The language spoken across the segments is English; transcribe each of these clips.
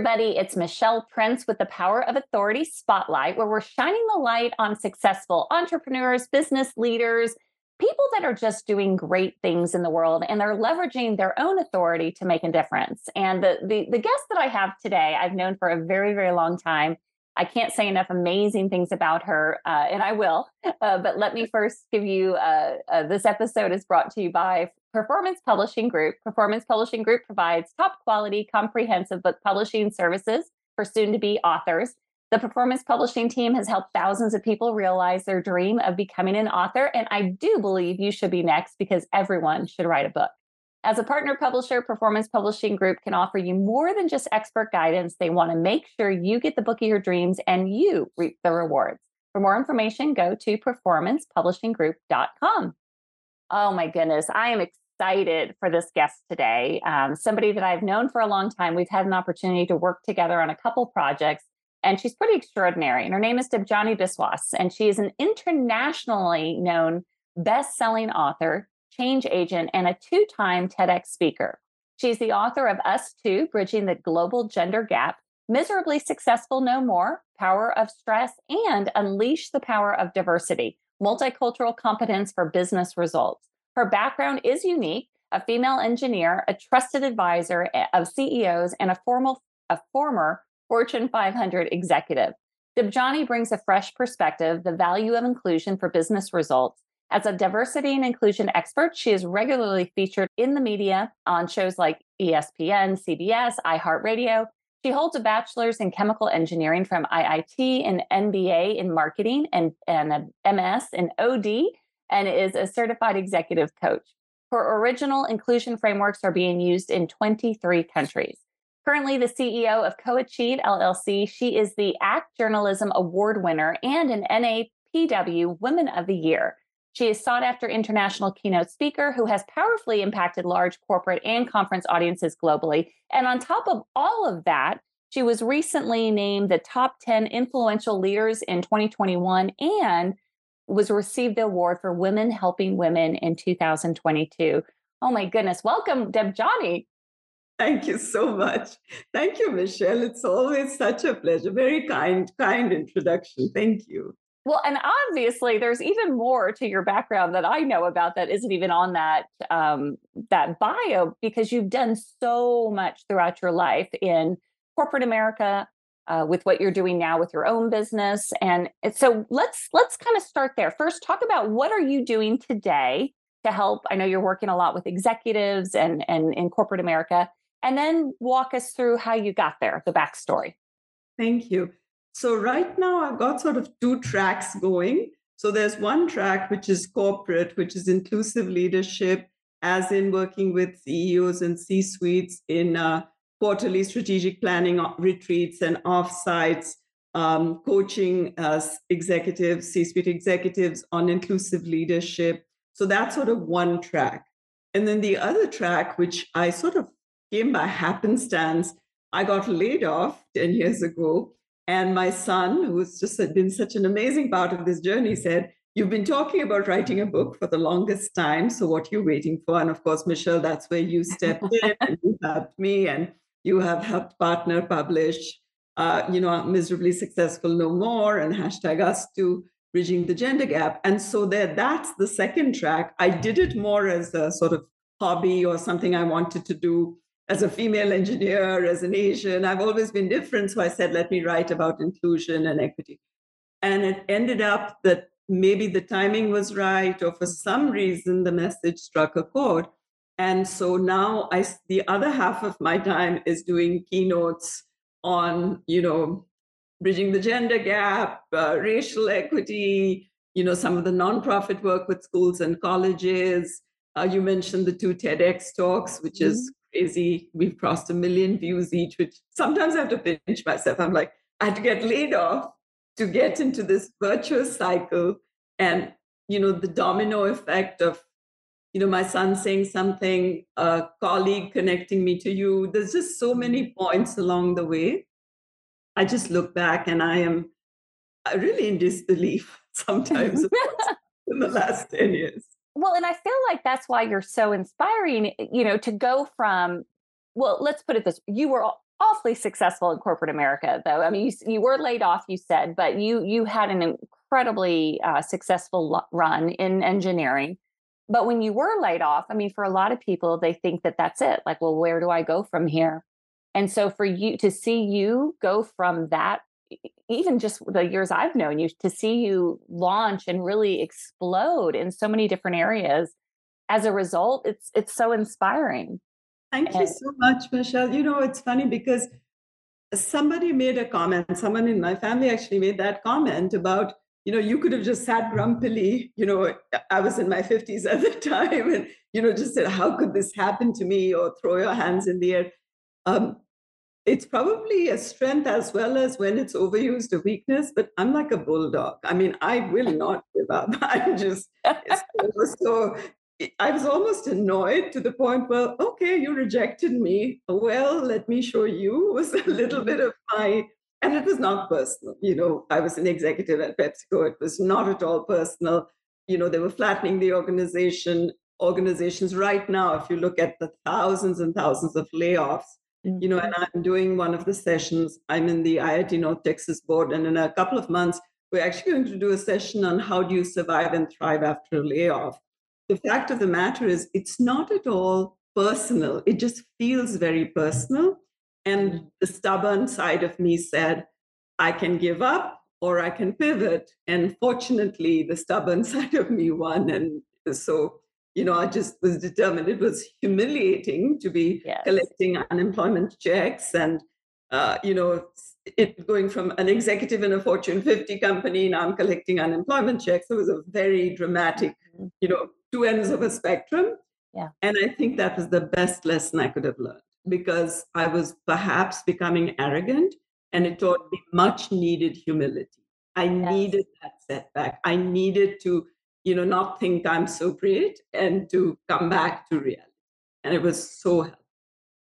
Everybody, it's Michelle Prince with the Power of Authority Spotlight, where we're shining the light on successful entrepreneurs, business leaders, people that are just doing great things in the world and they're leveraging their own authority to make a difference. And the, the, the guest that I have today, I've known for a very, very long time. I can't say enough amazing things about her, uh, and I will. Uh, but let me first give you uh, uh this episode is brought to you by Performance Publishing Group. Performance Publishing Group provides top quality, comprehensive book publishing services for soon to be authors. The performance publishing team has helped thousands of people realize their dream of becoming an author. And I do believe you should be next because everyone should write a book. As a partner publisher, Performance Publishing Group can offer you more than just expert guidance. They want to make sure you get the book of your dreams and you reap the rewards. For more information, go to performancepublishinggroup.com. Oh my goodness, I am excited for this guest today. Um, somebody that I've known for a long time. We've had an opportunity to work together on a couple projects and she's pretty extraordinary. And her name is Debjani Biswas, and she is an internationally known best-selling author, change agent, and a two-time TEDx speaker. She's the author of Us Too, Bridging the Global Gender Gap, Miserably Successful No More, Power of Stress, and Unleash the Power of Diversity, Multicultural Competence for Business Results. Her background is unique, a female engineer, a trusted advisor eh, of CEOs, and a formal a former Fortune 500 executive. Debjani brings a fresh perspective, the value of inclusion for business results. As a diversity and inclusion expert, she is regularly featured in the media on shows like ESPN, CBS, iHeartRadio. She holds a bachelor's in chemical engineering from IIT, an MBA in marketing, and, and a MS in OD, and is a certified executive coach. Her original inclusion frameworks are being used in 23 countries. Currently the CEO of Coachieve LLC, she is the ACT Journalism Award winner and an NAPW Women of the Year. She is sought after international keynote speaker who has powerfully impacted large corporate and conference audiences globally. And on top of all of that, she was recently named the top 10 influential leaders in 2021 and was received the award for Women Helping Women in 2022. Oh my goodness. Welcome, Debjani. Thank you so much. Thank you, Michelle. It's always such a pleasure. Very kind, kind introduction. Thank you. Well, and obviously, there's even more to your background that I know about that isn't even on that um, that bio because you've done so much throughout your life in corporate America uh, with what you're doing now with your own business. And so let's let's kind of start there. First, talk about what are you doing today to help. I know you're working a lot with executives and and in corporate America and then walk us through how you got there, the backstory. Thank you. So, right now, I've got sort of two tracks going. So, there's one track which is corporate, which is inclusive leadership, as in working with CEOs and C suites in uh, quarterly strategic planning retreats and offsites, um, coaching uh, executives, C suite executives on inclusive leadership. So, that's sort of one track. And then the other track, which I sort of came by happenstance. I got laid off 10 years ago. And my son, who's just been such an amazing part of this journey, said, You've been talking about writing a book for the longest time. So, what are you waiting for? And of course, Michelle, that's where you stepped in and you helped me, and you have helped partner publish, uh, you know, Miserably Successful No More and hashtag Us Too Bridging the Gender Gap. And so, there, that's the second track. I did it more as a sort of hobby or something I wanted to do as a female engineer, as an Asian, I've always been different. So I said, let me write about inclusion and equity. And it ended up that maybe the timing was right, or for some reason, the message struck a chord. And so now I, the other half of my time is doing keynotes on, you know, bridging the gender gap, uh, racial equity, you know, some of the nonprofit work with schools and colleges. Uh, you mentioned the two TEDx talks, which mm-hmm. is crazy. We've crossed a million views each, which sometimes I have to pinch myself. I'm like, I had to get laid off to get into this virtuous cycle. And, you know, the domino effect of, you know, my son saying something, a colleague connecting me to you. There's just so many points along the way. I just look back and I am uh, really in disbelief sometimes in the last 10 years. Well, and I feel like that's why you're so inspiring, you know, to go from, well, let's put it this you were awfully successful in corporate America, though. I mean, you, you were laid off, you said, but you you had an incredibly uh, successful run in engineering. But when you were laid off, I mean, for a lot of people, they think that that's it. Like, well, where do I go from here? And so for you to see you go from that even just the years I've known you to see you launch and really explode in so many different areas as a result it's it's so inspiring thank and, you so much michelle you know it's funny because somebody made a comment someone in my family actually made that comment about you know you could have just sat grumpily you know i was in my 50s at the time and you know just said how could this happen to me? or throw your hands in the air. Um, it's probably a strength as well as when it's overused a weakness but i'm like a bulldog. I mean i will not give up. I'm just so i was almost annoyed to the point well okay you rejected me. Well let me show you was a little bit of my and it was not personal you know i was an executive at pepsico it was not at all personal you know they were flattening the organization organizations right now if you look at the thousands and thousands of layoffs you know, and mm-hmm. I'm doing one of the sessions. I'm in the IIT North Texas board, and in a couple of months, we're actually going to do a session on how do you survive and thrive after a layoff. The fact of the matter is, it's not at all personal. It just feels very personal. And mm-hmm. the stubborn side of me said, I can give up or I can pivot. And fortunately, the stubborn side of me won. And so you know, I just was determined. It was humiliating to be yes. collecting unemployment checks and, uh, you know, it going from an executive in a Fortune 50 company, now I'm collecting unemployment checks. It was a very dramatic, mm-hmm. you know, two ends of a spectrum. Yeah. And I think that was the best lesson I could have learned because I was perhaps becoming arrogant and it taught me much needed humility. I yes. needed that setback. I needed to you know, not think I'm so great and to come back to reality. And it was so helpful.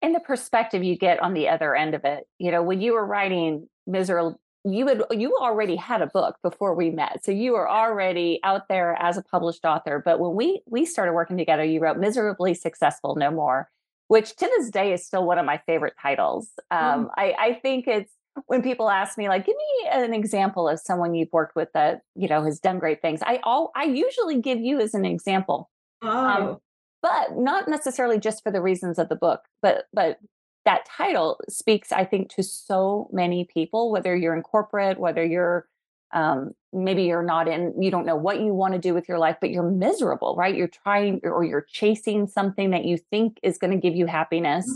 And the perspective you get on the other end of it, you know, when you were writing Miserable, you had you already had a book before we met. So you were already out there as a published author. But when we we started working together, you wrote Miserably Successful No More, which to this day is still one of my favorite titles. Um, mm. I, I think it's when people ask me like give me an example of someone you've worked with that you know has done great things i all i usually give you as an example um, oh. um, but not necessarily just for the reasons of the book but but that title speaks i think to so many people whether you're in corporate whether you're um, maybe you're not in you don't know what you want to do with your life but you're miserable right you're trying or you're chasing something that you think is going to give you happiness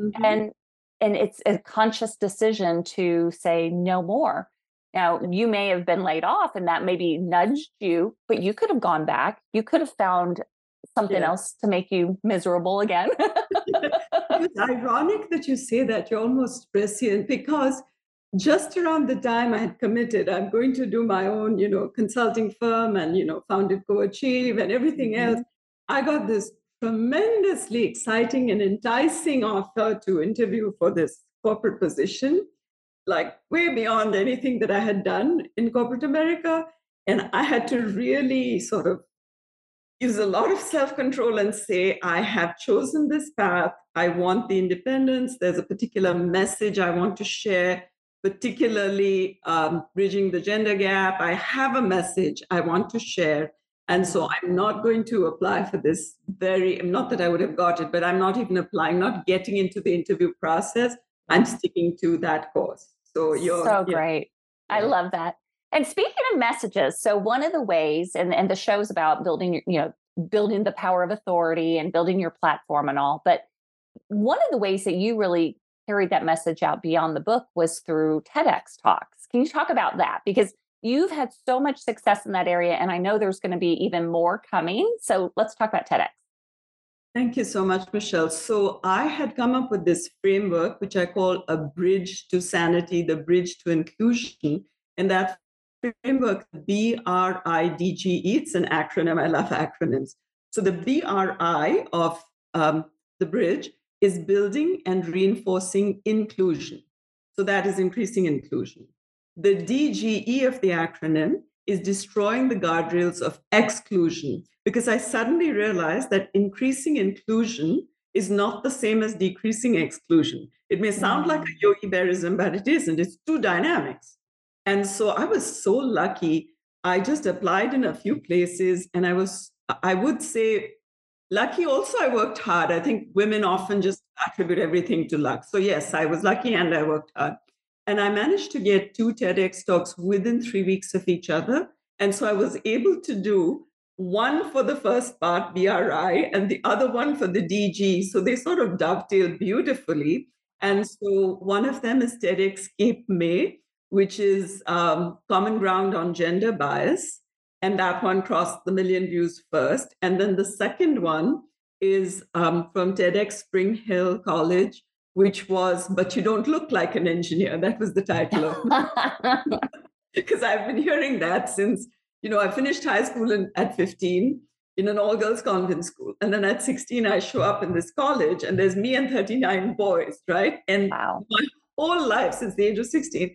mm-hmm. and and it's a conscious decision to say no more. Now, you may have been laid off and that maybe nudged you, but you could have gone back. You could have found something yeah. else to make you miserable again. it's ironic that you say that. You're almost prescient because just around the time I had committed, I'm going to do my own, you know, consulting firm and, you know, founded Coachieve and everything mm-hmm. else. I got this tremendously exciting and enticing offer to interview for this corporate position, like way beyond anything that I had done in corporate America. And I had to really sort of use a lot of self control and say, I have chosen this path. I want the independence. There's a particular message I want to share, particularly um, bridging the gender gap. I have a message I want to share. And so I'm not going to apply for this very, not that I would have got it, but I'm not even applying, not getting into the interview process. I'm sticking to that course. So you're so great. Yeah. I love that. And speaking of messages, so one of the ways, and, and the show's about building, you know, building the power of authority and building your platform and all. But one of the ways that you really carried that message out beyond the book was through TEDx talks. Can you talk about that? Because You've had so much success in that area, and I know there's going to be even more coming. So let's talk about TEDx. Thank you so much, Michelle. So I had come up with this framework, which I call a bridge to sanity, the bridge to inclusion. And that framework, BRIDGE, it's an acronym. I love acronyms. So the BRI of um, the bridge is building and reinforcing inclusion. So that is increasing inclusion. The DGE of the acronym is destroying the guardrails of exclusion because I suddenly realized that increasing inclusion is not the same as decreasing exclusion. It may sound hmm. like a Yogi Berraism, but it isn't. It's two dynamics. And so I was so lucky. I just applied in a few places and I was, I would say, lucky also I worked hard. I think women often just attribute everything to luck. So, yes, I was lucky and I worked hard. And I managed to get two TEDx talks within three weeks of each other. And so I was able to do one for the first part, BRI, and the other one for the DG. So they sort of dovetail beautifully. And so one of them is TEDx Cape May, which is um, common ground on gender bias. And that one crossed the million views first. And then the second one is um, from TEDx Spring Hill College, which was But You Don't Look Like an Engineer. That was the title of Because I've been hearing that since, you know, I finished high school in, at 15 in an all girls convent school. And then at 16, I show up in this college and there's me and 39 boys, right? And wow. my whole life since the age of 16,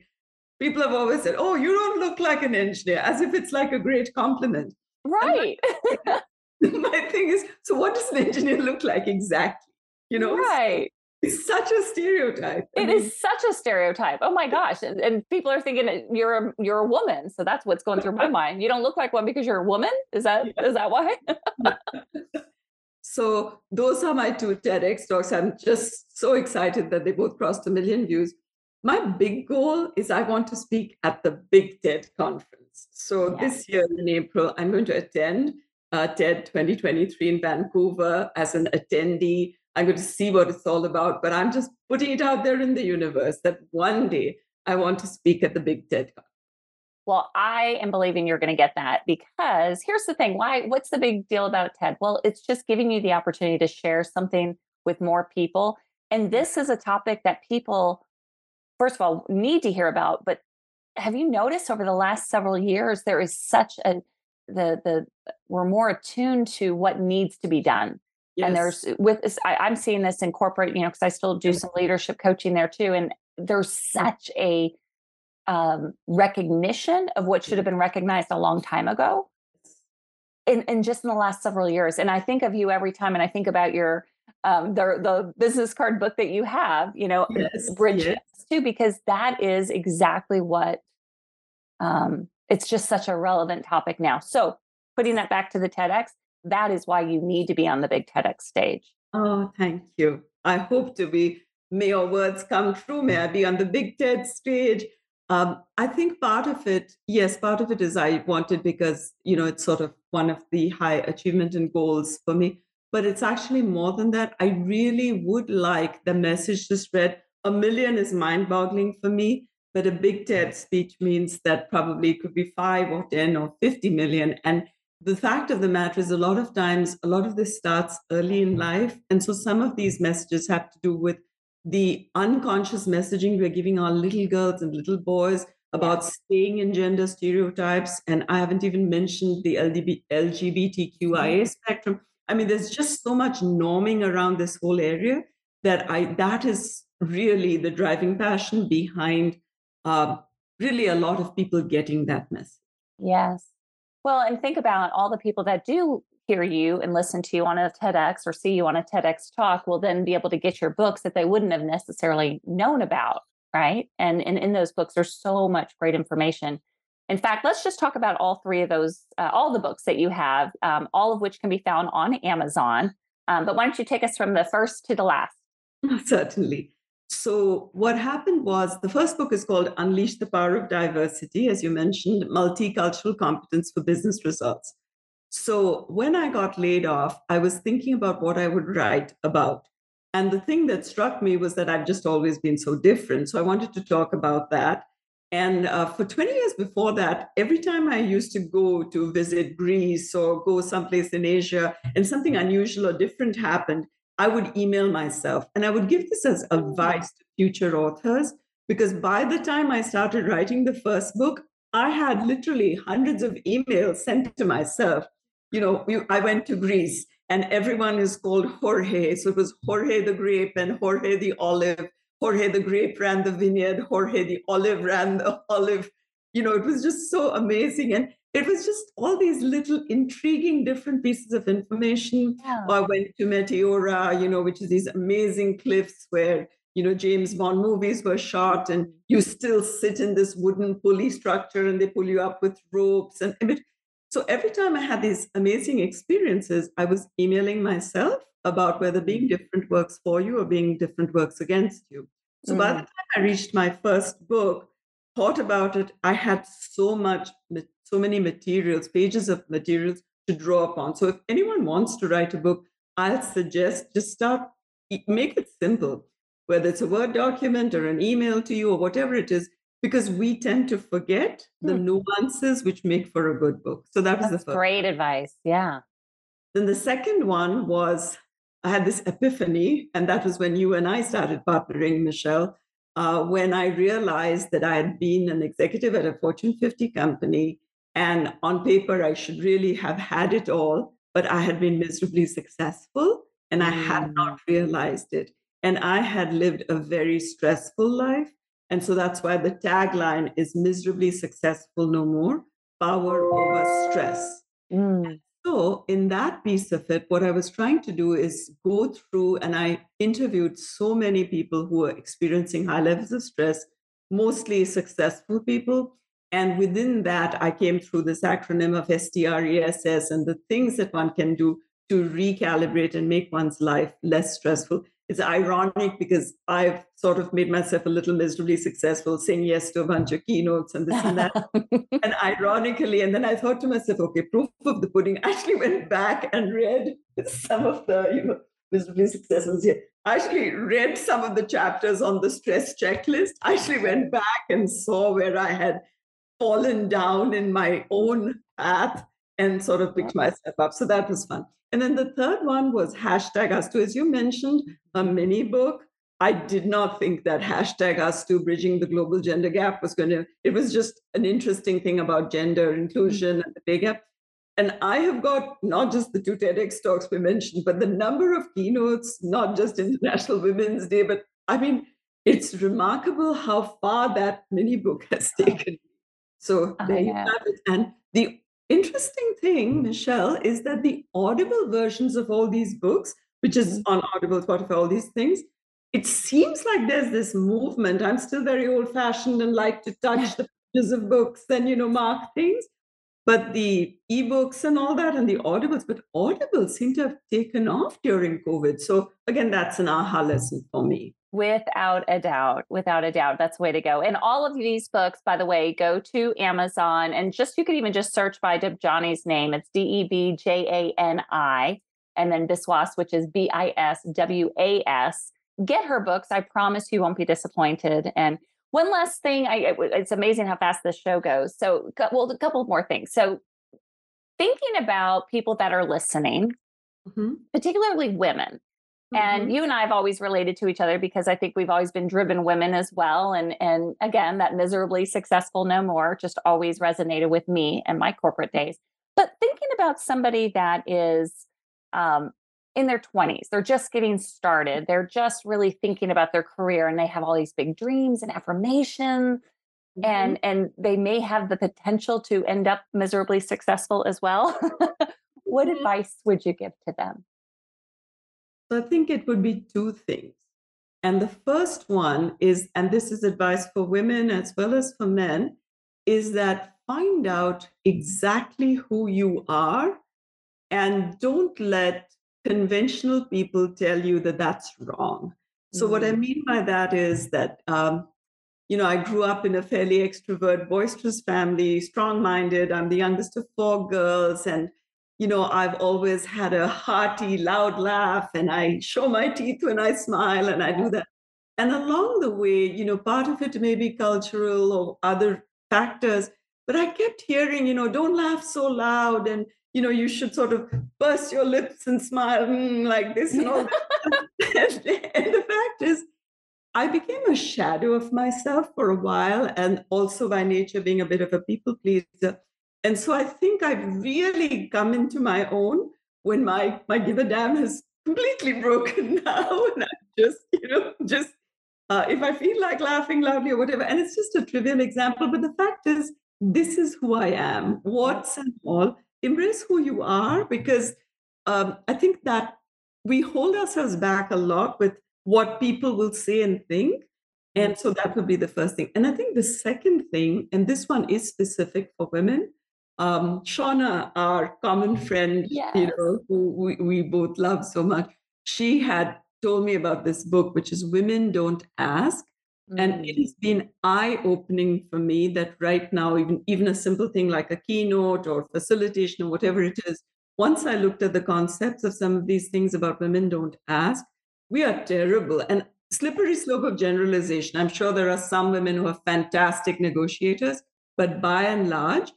people have always said, Oh, you don't look like an engineer, as if it's like a great compliment. Right. My, my thing is, so what does an engineer look like exactly? You know? Right. It's such a stereotype. It I mean, is such a stereotype. Oh my gosh! And, and, people are thinking you're a you're a woman, so that's what's going through my mind. You don't look like one because you're a woman. Is that yeah. is that why? so those are my two TEDx talks. I'm just so excited that they both crossed a million views. My big goal is I want to speak at the Big TED conference. So this year in April, I'm going to attend uh, TED 2023 in Vancouver as an attendee I'm going to see what it's all about. But I'm just putting it out there in the universe that one day I want to speak at the big TED Talk. Well, I am believing you're going to get that because here's the thing. Why? What's the big deal about TED? Well, it's just giving you the opportunity to share something with more people. And this is a topic that people, first of all, need to hear about. But have you noticed over the last several years there is such a the the we're more attuned to what needs to be done Yes. And there's with this, I, am seeing this in corporate, you know, because I still do some leadership coaching there too. And there's such a um, recognition of what should have been recognized a long time ago. In, in just in the last several years. And I think of you every time and I think about your um, the the business card book that you have, you know, yes, bridge yes. too, because that is exactly what um, it's just such a relevant topic now. So putting that back to the TEDx, that is why you need to be on the big TEDx stage. Oh, thank you. I hope to be. May your words come true. May I be on the big TED stage. Um, I think part of it, yes, part of it is I wanted because, you know, it's sort of one of the high achievement and goals for me. But it's actually more than that. I really would like the message to spread. A million is mind boggling for me, but a big TED speech means that probably it could be five or 10 or 50 million. And the fact of the matter is a lot of times a lot of this starts early in life and so some of these messages have to do with the unconscious messaging we're giving our little girls and little boys about staying in gender stereotypes and i haven't even mentioned the lgbtqia mm-hmm. spectrum i mean there's just so much norming around this whole area that i that is really the driving passion behind uh, really a lot of people getting that message yes well, and think about all the people that do hear you and listen to you on a TEDx or see you on a TEDx talk will then be able to get your books that they wouldn't have necessarily known about, right? And, and in those books, there's so much great information. In fact, let's just talk about all three of those, uh, all the books that you have, um, all of which can be found on Amazon. Um, but why don't you take us from the first to the last? Certainly. So, what happened was the first book is called Unleash the Power of Diversity, as you mentioned, Multicultural Competence for Business Results. So, when I got laid off, I was thinking about what I would write about. And the thing that struck me was that I've just always been so different. So, I wanted to talk about that. And uh, for 20 years before that, every time I used to go to visit Greece or go someplace in Asia and something unusual or different happened, I would email myself. And I would give this as advice to future authors because by the time I started writing the first book, I had literally hundreds of emails sent to myself. You know, I went to Greece and everyone is called Jorge. So it was Jorge the grape and Jorge the olive Jorge the grape ran the vineyard, Jorge the olive ran the olive. You know, it was just so amazing. And it was just all these little intriguing different pieces of information. Yeah. I went to Meteora, you know, which is these amazing cliffs where, you know, James Bond movies were shot and you still sit in this wooden pulley structure and they pull you up with ropes. And so every time I had these amazing experiences, I was emailing myself about whether being mm. different works for you or being different works against you. So mm. by the mm. time I reached my first book, thought about it, I had so much, so many materials, pages of materials to draw upon. So if anyone wants to write a book, I'll suggest just start, make it simple, whether it's a Word document or an email to you or whatever it is, because we tend to forget the hmm. nuances which make for a good book. So that was That's the first great advice. Yeah. Then the second one was I had this epiphany, and that was when you and I started partnering, Michelle. Uh, when I realized that I had been an executive at a Fortune 50 company, and on paper, I should really have had it all, but I had been miserably successful, and I had not mm. realized it. And I had lived a very stressful life. And so that's why the tagline is miserably successful no more, power over stress. Mm. So, in that piece of it, what I was trying to do is go through, and I interviewed so many people who were experiencing high levels of stress, mostly successful people. And within that, I came through this acronym of STRESS and the things that one can do to recalibrate and make one's life less stressful it's ironic because I've sort of made myself a little miserably successful, saying yes to a bunch of keynotes and this and that. and ironically, and then I thought to myself, okay, proof of the pudding. I actually went back and read some of the, you know, miserably successful here. I actually read some of the chapters on the stress checklist. I actually went back and saw where I had fallen down in my own path and sort of picked myself up. So that was fun. And then the third one was hashtag us too. As you mentioned, a mini book. I did not think that hashtag us too bridging the global gender gap was going to, it was just an interesting thing about gender inclusion and the pay gap. And I have got not just the two TEDx talks we mentioned, but the number of keynotes, not just International Women's Day, but I mean, it's remarkable how far that mini book has taken. So oh, there you have it. And the interesting thing, Michelle, is that the audible versions of all these books, which is mm-hmm. on Audible, Spotify, all these things, it seems like there's this movement. I'm still very old fashioned and like to touch the pages of books and, you know, mark things. But the ebooks and all that and the audibles, but Audible seem to have taken off during COVID. So again, that's an aha lesson for me. Without a doubt, without a doubt, that's the way to go. And all of these books, by the way, go to Amazon and just you could even just search by Debjani's name. It's D E B J A N I, and then Biswas, which is B I S W A S. Get her books. I promise you won't be disappointed. And one last thing, I, it's amazing how fast this show goes. So, well, a couple more things. So, thinking about people that are listening, mm-hmm. particularly women and mm-hmm. you and I have always related to each other because I think we've always been driven women as well. And and again, that miserably successful no more just always resonated with me and my corporate days. But thinking about somebody that is um, in their 20s, they're just getting started, they're just really thinking about their career and they have all these big dreams and affirmations. Mm-hmm. And and they may have the potential to end up miserably successful as well. what mm-hmm. advice would you give to them? So I think it would be two things. And the first one is, and this is advice for women as well as for men, is that find out exactly who you are and don't let conventional people tell you that that's wrong. So, what I mm-hmm. mean by that is that, um, you know, I grew up in a fairly extrovert, boisterous family, strong minded. I'm the youngest of four girls. And you know, I've always had a hearty, loud laugh and I show my teeth when I smile and I do that. And along the way, you know, part of it may be cultural or other factors, but I kept hearing, you know, don't laugh so loud and you know, you should sort of burst your lips and smile mm, like this and all that. and the fact is, I became a shadow of myself for a while, and also by nature being a bit of a people pleaser. And so I think I've really come into my own when my my give a damn has completely broken now, and I just you know just uh, if I feel like laughing loudly or whatever, and it's just a trivial example, but the fact is, this is who I am, what's and all. Embrace who you are because um, I think that we hold ourselves back a lot with what people will say and think. And so that would be the first thing. And I think the second thing, and this one is specific for women, um, Shauna, our common friend, yes. you know, who we, we both love so much, she had told me about this book, which is Women Don't Ask. Mm. And it mm. has been eye opening for me that right now, even, even a simple thing like a keynote or facilitation or whatever it is, once I looked at the concepts of some of these things about women don't ask, we are terrible. And slippery slope of generalization. I'm sure there are some women who are fantastic negotiators, but by and large,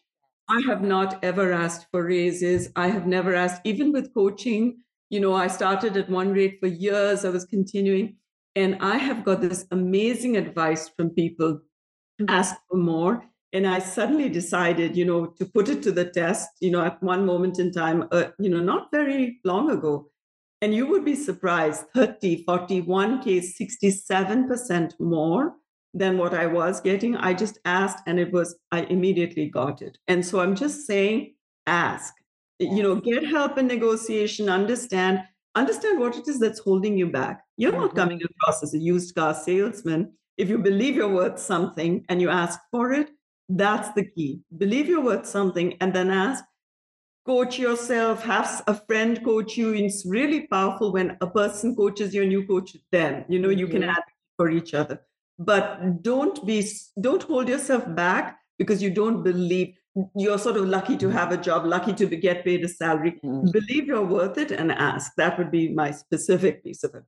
I have not ever asked for raises. I have never asked, even with coaching. You know, I started at one rate for years, I was continuing. And I have got this amazing advice from people mm. ask for more. And I suddenly decided, you know, to put it to the test, you know, at one moment in time, uh, you know, not very long ago. And you would be surprised 30, 41K, 67% more than what I was getting. I just asked and it was, I immediately got it. And so I'm just saying, ask, you know, get help in negotiation, understand, understand what it is that's holding you back. You're not mm-hmm. coming across as a used car salesman. If you believe you're worth something and you ask for it, that's the key. Believe you're worth something and then ask, coach yourself, have a friend coach you. It's really powerful when a person coaches you and you coach them. You know, you can mm-hmm. add for each other. But don't be don't hold yourself back because you don't believe you're sort of lucky to have a job, lucky to get paid a salary. Mm-hmm. Believe you're worth it and ask. That would be my specific piece of advice.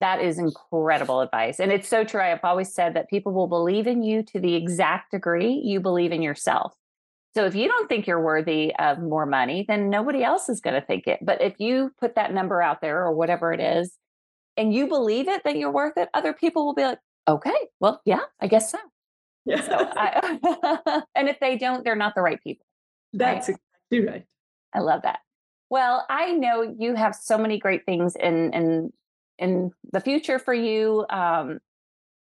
That is incredible advice. And it's so true. I've always said that people will believe in you to the exact degree you believe in yourself. So if you don't think you're worthy of more money, then nobody else is going to think it. But if you put that number out there or whatever it is, and you believe it that you're worth it, other people will be like, okay, well, yeah, I guess so. Yeah. So I, and if they don't, they're not the right people. That's right? exactly right. I love that. Well, I know you have so many great things in in in the future for you. Um,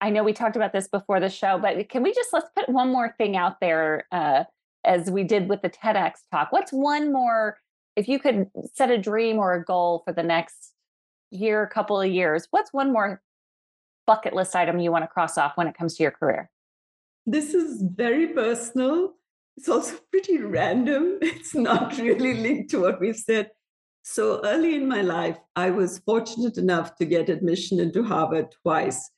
I know we talked about this before the show, but can we just let's put one more thing out there uh, as we did with the TEDx talk? What's one more? If you could set a dream or a goal for the next year, couple of years, what's one more bucket list item you want to cross off when it comes to your career? This is very personal. It's also pretty random. It's not really linked to what we've said. So early in my life, I was fortunate enough to get admission into Harvard twice.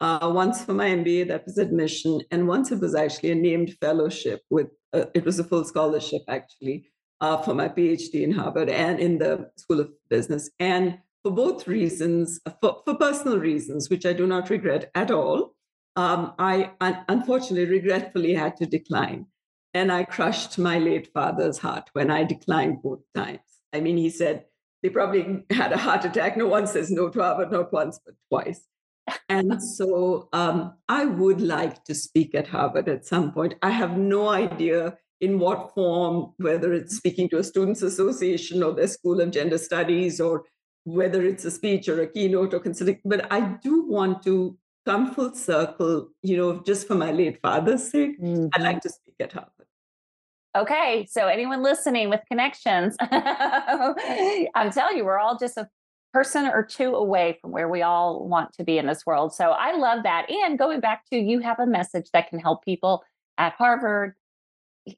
Uh, once for my MBA, that was admission, and once it was actually a named fellowship with, uh, it was a full scholarship actually uh, for my PhD in Harvard and in the School of Business. And for both reasons, for, for personal reasons, which I do not regret at all, um, I un- unfortunately, regretfully had to decline. And I crushed my late father's heart when I declined both times. I mean, he said they probably had a heart attack. No one says no to Harvard, not once, but twice. And so um, I would like to speak at Harvard at some point. I have no idea in what form, whether it's speaking to a students' association or their School of Gender Studies or whether it's a speech or a keynote or considering, but I do want to come full circle, you know, just for my late father's sake. Mm-hmm. I'd like to speak at Harvard. Okay, so anyone listening with connections, I'm telling you, we're all just a person or two away from where we all want to be in this world. So I love that. And going back to you have a message that can help people at Harvard,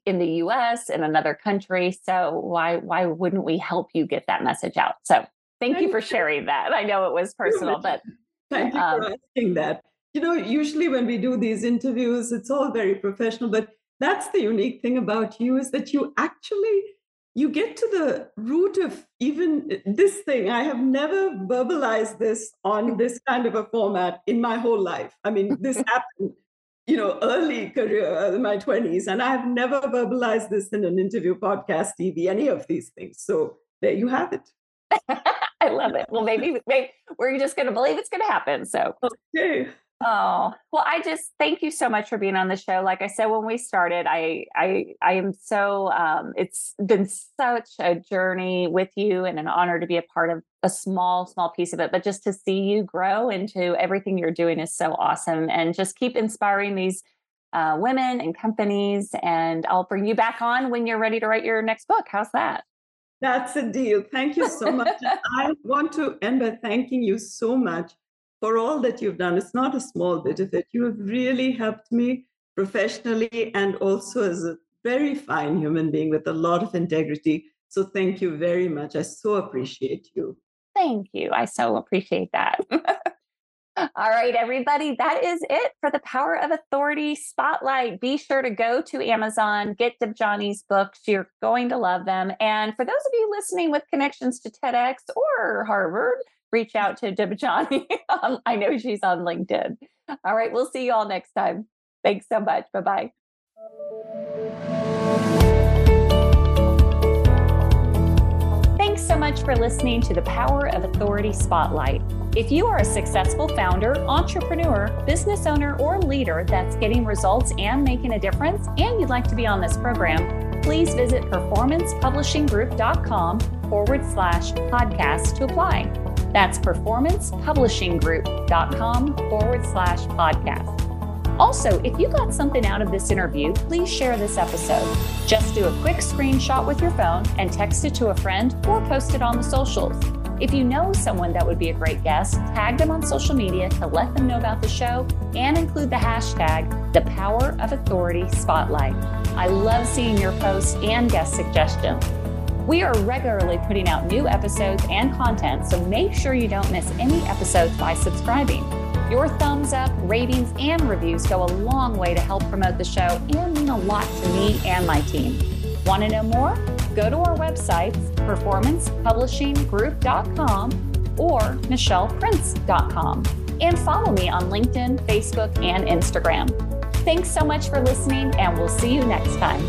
in the US, in another country. So why why wouldn't we help you get that message out? So thank you for sharing that. I know it was personal, but thank you um, for asking that. You know, usually when we do these interviews, it's all very professional, but that's the unique thing about you is that you actually you get to the root of even this thing. I have never verbalized this on this kind of a format in my whole life. I mean, this happened, you know, early career, in my 20s, and I have never verbalized this in an interview, podcast, TV, any of these things. So there you have it. I love it. Well, maybe, maybe we're just going to believe it's going to happen. So, okay. Oh, well, I just thank you so much for being on the show. Like I said when we started, I I I am so um it's been such a journey with you and an honor to be a part of a small small piece of it, but just to see you grow into everything you're doing is so awesome and just keep inspiring these uh, women and companies and I'll bring you back on when you're ready to write your next book. How's that? That's a deal. Thank you so much. I want to end by thanking you so much for all that you've done. It's not a small bit of it. You have really helped me professionally and also as a very fine human being with a lot of integrity. So thank you very much. I so appreciate you. Thank you. I so appreciate that. All right, everybody, that is it for the Power of Authority Spotlight. Be sure to go to Amazon, get Debjani's books. You're going to love them. And for those of you listening with connections to TEDx or Harvard, reach out to Debjani. Um, I know she's on LinkedIn. All right, we'll see you all next time. Thanks so much. Bye bye. Much for listening to the Power of Authority Spotlight. If you are a successful founder, entrepreneur, business owner, or leader that's getting results and making a difference, and you'd like to be on this program, please visit performancepublishinggroup.com forward slash podcast to apply. That's performancepublishinggroup.com forward slash podcast. Also, if you got something out of this interview, please share this episode. Just do a quick screenshot with your phone and text it to a friend or post it on the socials. If you know someone that would be a great guest, tag them on social media to let them know about the show and include the hashtag the Power of Authority Spotlight. I love seeing your posts and guest suggestions. We are regularly putting out new episodes and content, so make sure you don't miss any episodes by subscribing. Your thumbs up, ratings, and reviews go a long way to help promote the show and mean a lot to me and my team. Want to know more? Go to our websites, performancepublishinggroup.com or michelleprince.com, and follow me on LinkedIn, Facebook, and Instagram. Thanks so much for listening, and we'll see you next time.